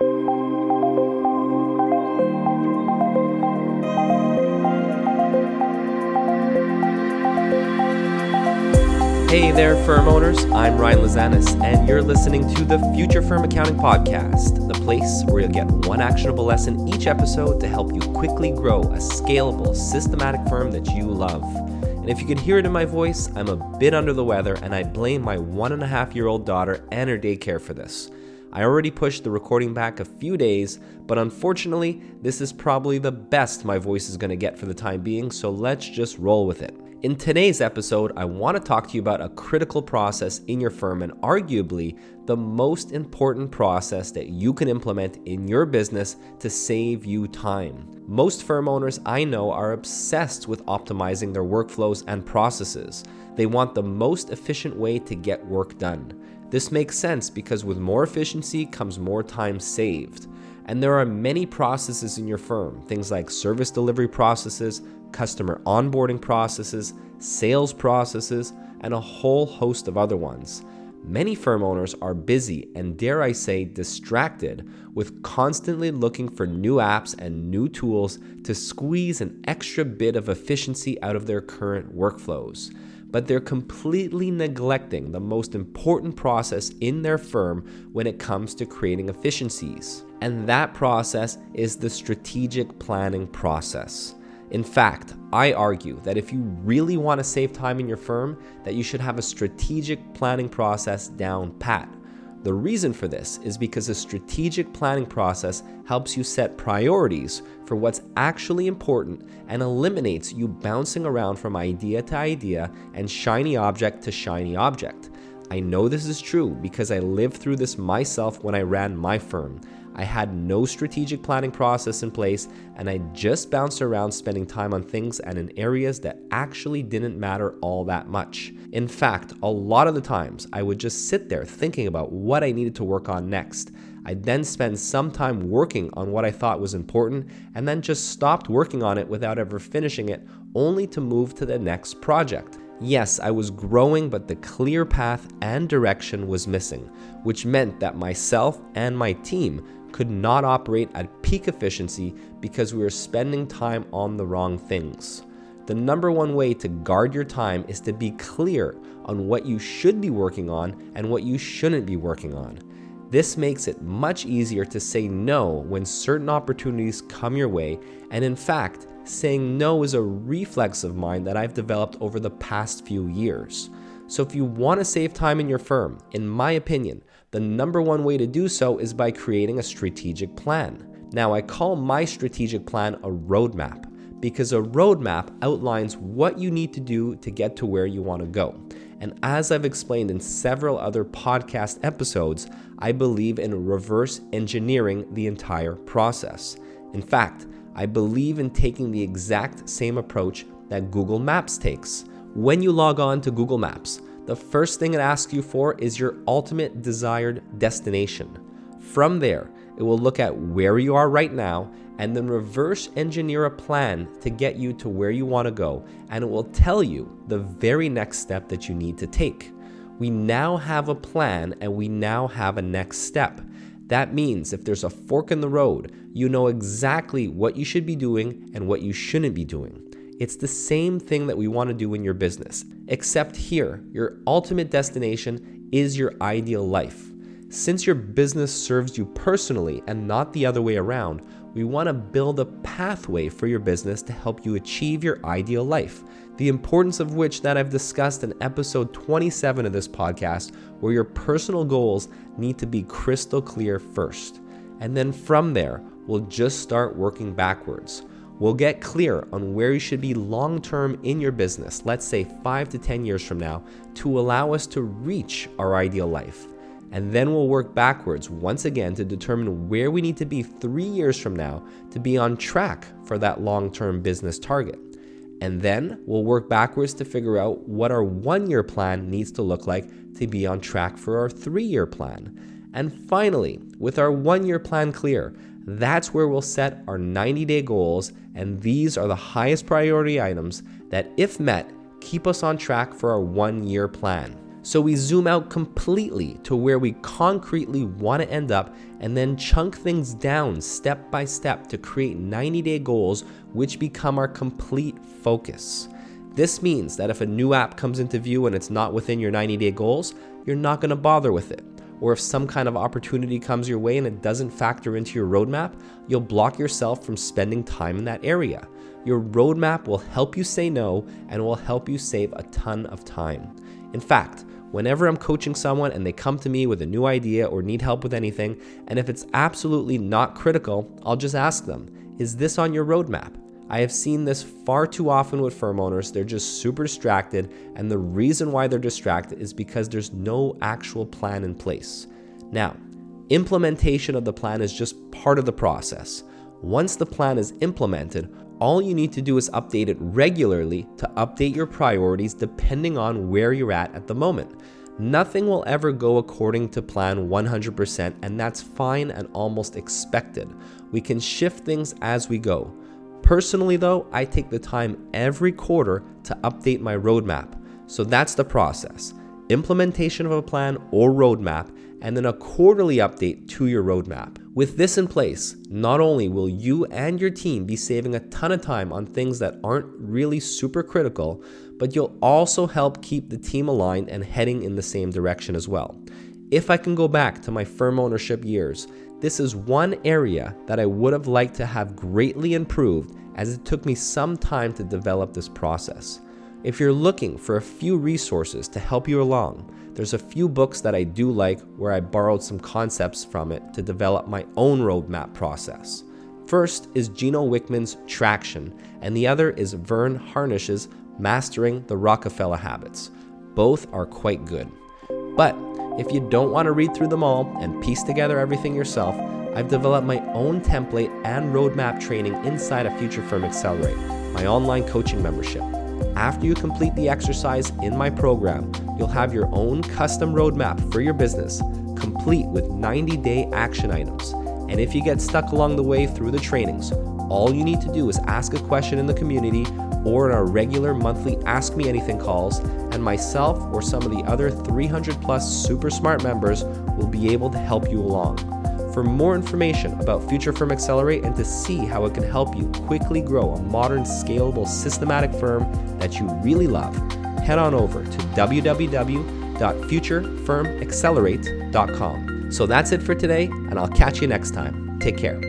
Hey there, firm owners. I'm Ryan Lazanis, and you're listening to the Future Firm Accounting Podcast, the place where you'll get one actionable lesson each episode to help you quickly grow a scalable, systematic firm that you love. And if you can hear it in my voice, I'm a bit under the weather, and I blame my one and a half year old daughter and her daycare for this. I already pushed the recording back a few days, but unfortunately, this is probably the best my voice is going to get for the time being, so let's just roll with it. In today's episode, I want to talk to you about a critical process in your firm and arguably the most important process that you can implement in your business to save you time. Most firm owners I know are obsessed with optimizing their workflows and processes. They want the most efficient way to get work done. This makes sense because with more efficiency comes more time saved. And there are many processes in your firm, things like service delivery processes, customer onboarding processes, sales processes, and a whole host of other ones. Many firm owners are busy and, dare I say, distracted with constantly looking for new apps and new tools to squeeze an extra bit of efficiency out of their current workflows. But they're completely neglecting the most important process in their firm when it comes to creating efficiencies. And that process is the strategic planning process. In fact, I argue that if you really want to save time in your firm, that you should have a strategic planning process down pat. The reason for this is because a strategic planning process helps you set priorities for what's actually important and eliminates you bouncing around from idea to idea and shiny object to shiny object. I know this is true because I lived through this myself when I ran my firm. I had no strategic planning process in place, and I just bounced around spending time on things and in areas that actually didn't matter all that much. In fact, a lot of the times I would just sit there thinking about what I needed to work on next. I'd then spend some time working on what I thought was important and then just stopped working on it without ever finishing it, only to move to the next project. Yes, I was growing, but the clear path and direction was missing, which meant that myself and my team could not operate at peak efficiency because we were spending time on the wrong things. The number one way to guard your time is to be clear on what you should be working on and what you shouldn't be working on. This makes it much easier to say no when certain opportunities come your way, and in fact, saying no is a reflex of mine that I've developed over the past few years. So, if you want to save time in your firm, in my opinion, the number one way to do so is by creating a strategic plan. Now, I call my strategic plan a roadmap because a roadmap outlines what you need to do to get to where you want to go. And as I've explained in several other podcast episodes, I believe in reverse engineering the entire process. In fact, I believe in taking the exact same approach that Google Maps takes. When you log on to Google Maps, the first thing it asks you for is your ultimate desired destination. From there, it will look at where you are right now and then reverse engineer a plan to get you to where you want to go, and it will tell you the very next step that you need to take. We now have a plan and we now have a next step. That means if there's a fork in the road, you know exactly what you should be doing and what you shouldn't be doing. It's the same thing that we want to do in your business, except here, your ultimate destination is your ideal life. Since your business serves you personally and not the other way around, we want to build a pathway for your business to help you achieve your ideal life. The importance of which that I've discussed in episode 27 of this podcast, where your personal goals need to be crystal clear first. And then from there, we'll just start working backwards. We'll get clear on where you should be long term in your business, let's say 5 to 10 years from now, to allow us to reach our ideal life. And then we'll work backwards once again to determine where we need to be three years from now to be on track for that long term business target. And then we'll work backwards to figure out what our one year plan needs to look like to be on track for our three year plan. And finally, with our one year plan clear, that's where we'll set our 90 day goals, and these are the highest priority items that, if met, keep us on track for our one year plan. So we zoom out completely to where we concretely want to end up and then chunk things down step by step to create 90 day goals, which become our complete focus. This means that if a new app comes into view and it's not within your 90 day goals, you're not going to bother with it. Or if some kind of opportunity comes your way and it doesn't factor into your roadmap, you'll block yourself from spending time in that area. Your roadmap will help you say no and will help you save a ton of time. In fact, whenever I'm coaching someone and they come to me with a new idea or need help with anything, and if it's absolutely not critical, I'll just ask them, Is this on your roadmap? I have seen this far too often with firm owners. They're just super distracted, and the reason why they're distracted is because there's no actual plan in place. Now, implementation of the plan is just part of the process. Once the plan is implemented, all you need to do is update it regularly to update your priorities depending on where you're at at the moment. Nothing will ever go according to plan 100%, and that's fine and almost expected. We can shift things as we go. Personally, though, I take the time every quarter to update my roadmap. So that's the process implementation of a plan or roadmap, and then a quarterly update to your roadmap. With this in place, not only will you and your team be saving a ton of time on things that aren't really super critical, but you'll also help keep the team aligned and heading in the same direction as well. If I can go back to my firm ownership years, this is one area that I would have liked to have greatly improved as it took me some time to develop this process. If you're looking for a few resources to help you along, there's a few books that I do like where I borrowed some concepts from it to develop my own roadmap process. First is Gino Wickman's Traction, and the other is Verne Harnish's Mastering the Rockefeller Habits. Both are quite good. But if you don't want to read through them all and piece together everything yourself, I've developed my own template and roadmap training inside of Future Firm Accelerate, my online coaching membership. After you complete the exercise in my program, you'll have your own custom roadmap for your business, complete with 90 day action items. And if you get stuck along the way through the trainings, all you need to do is ask a question in the community or in our regular monthly Ask Me Anything calls, and myself or some of the other 300 plus super smart members will be able to help you along. For more information about Future Firm Accelerate and to see how it can help you quickly grow a modern, scalable, systematic firm that you really love, head on over to www.futurefirmaccelerate.com. So that's it for today, and I'll catch you next time. Take care.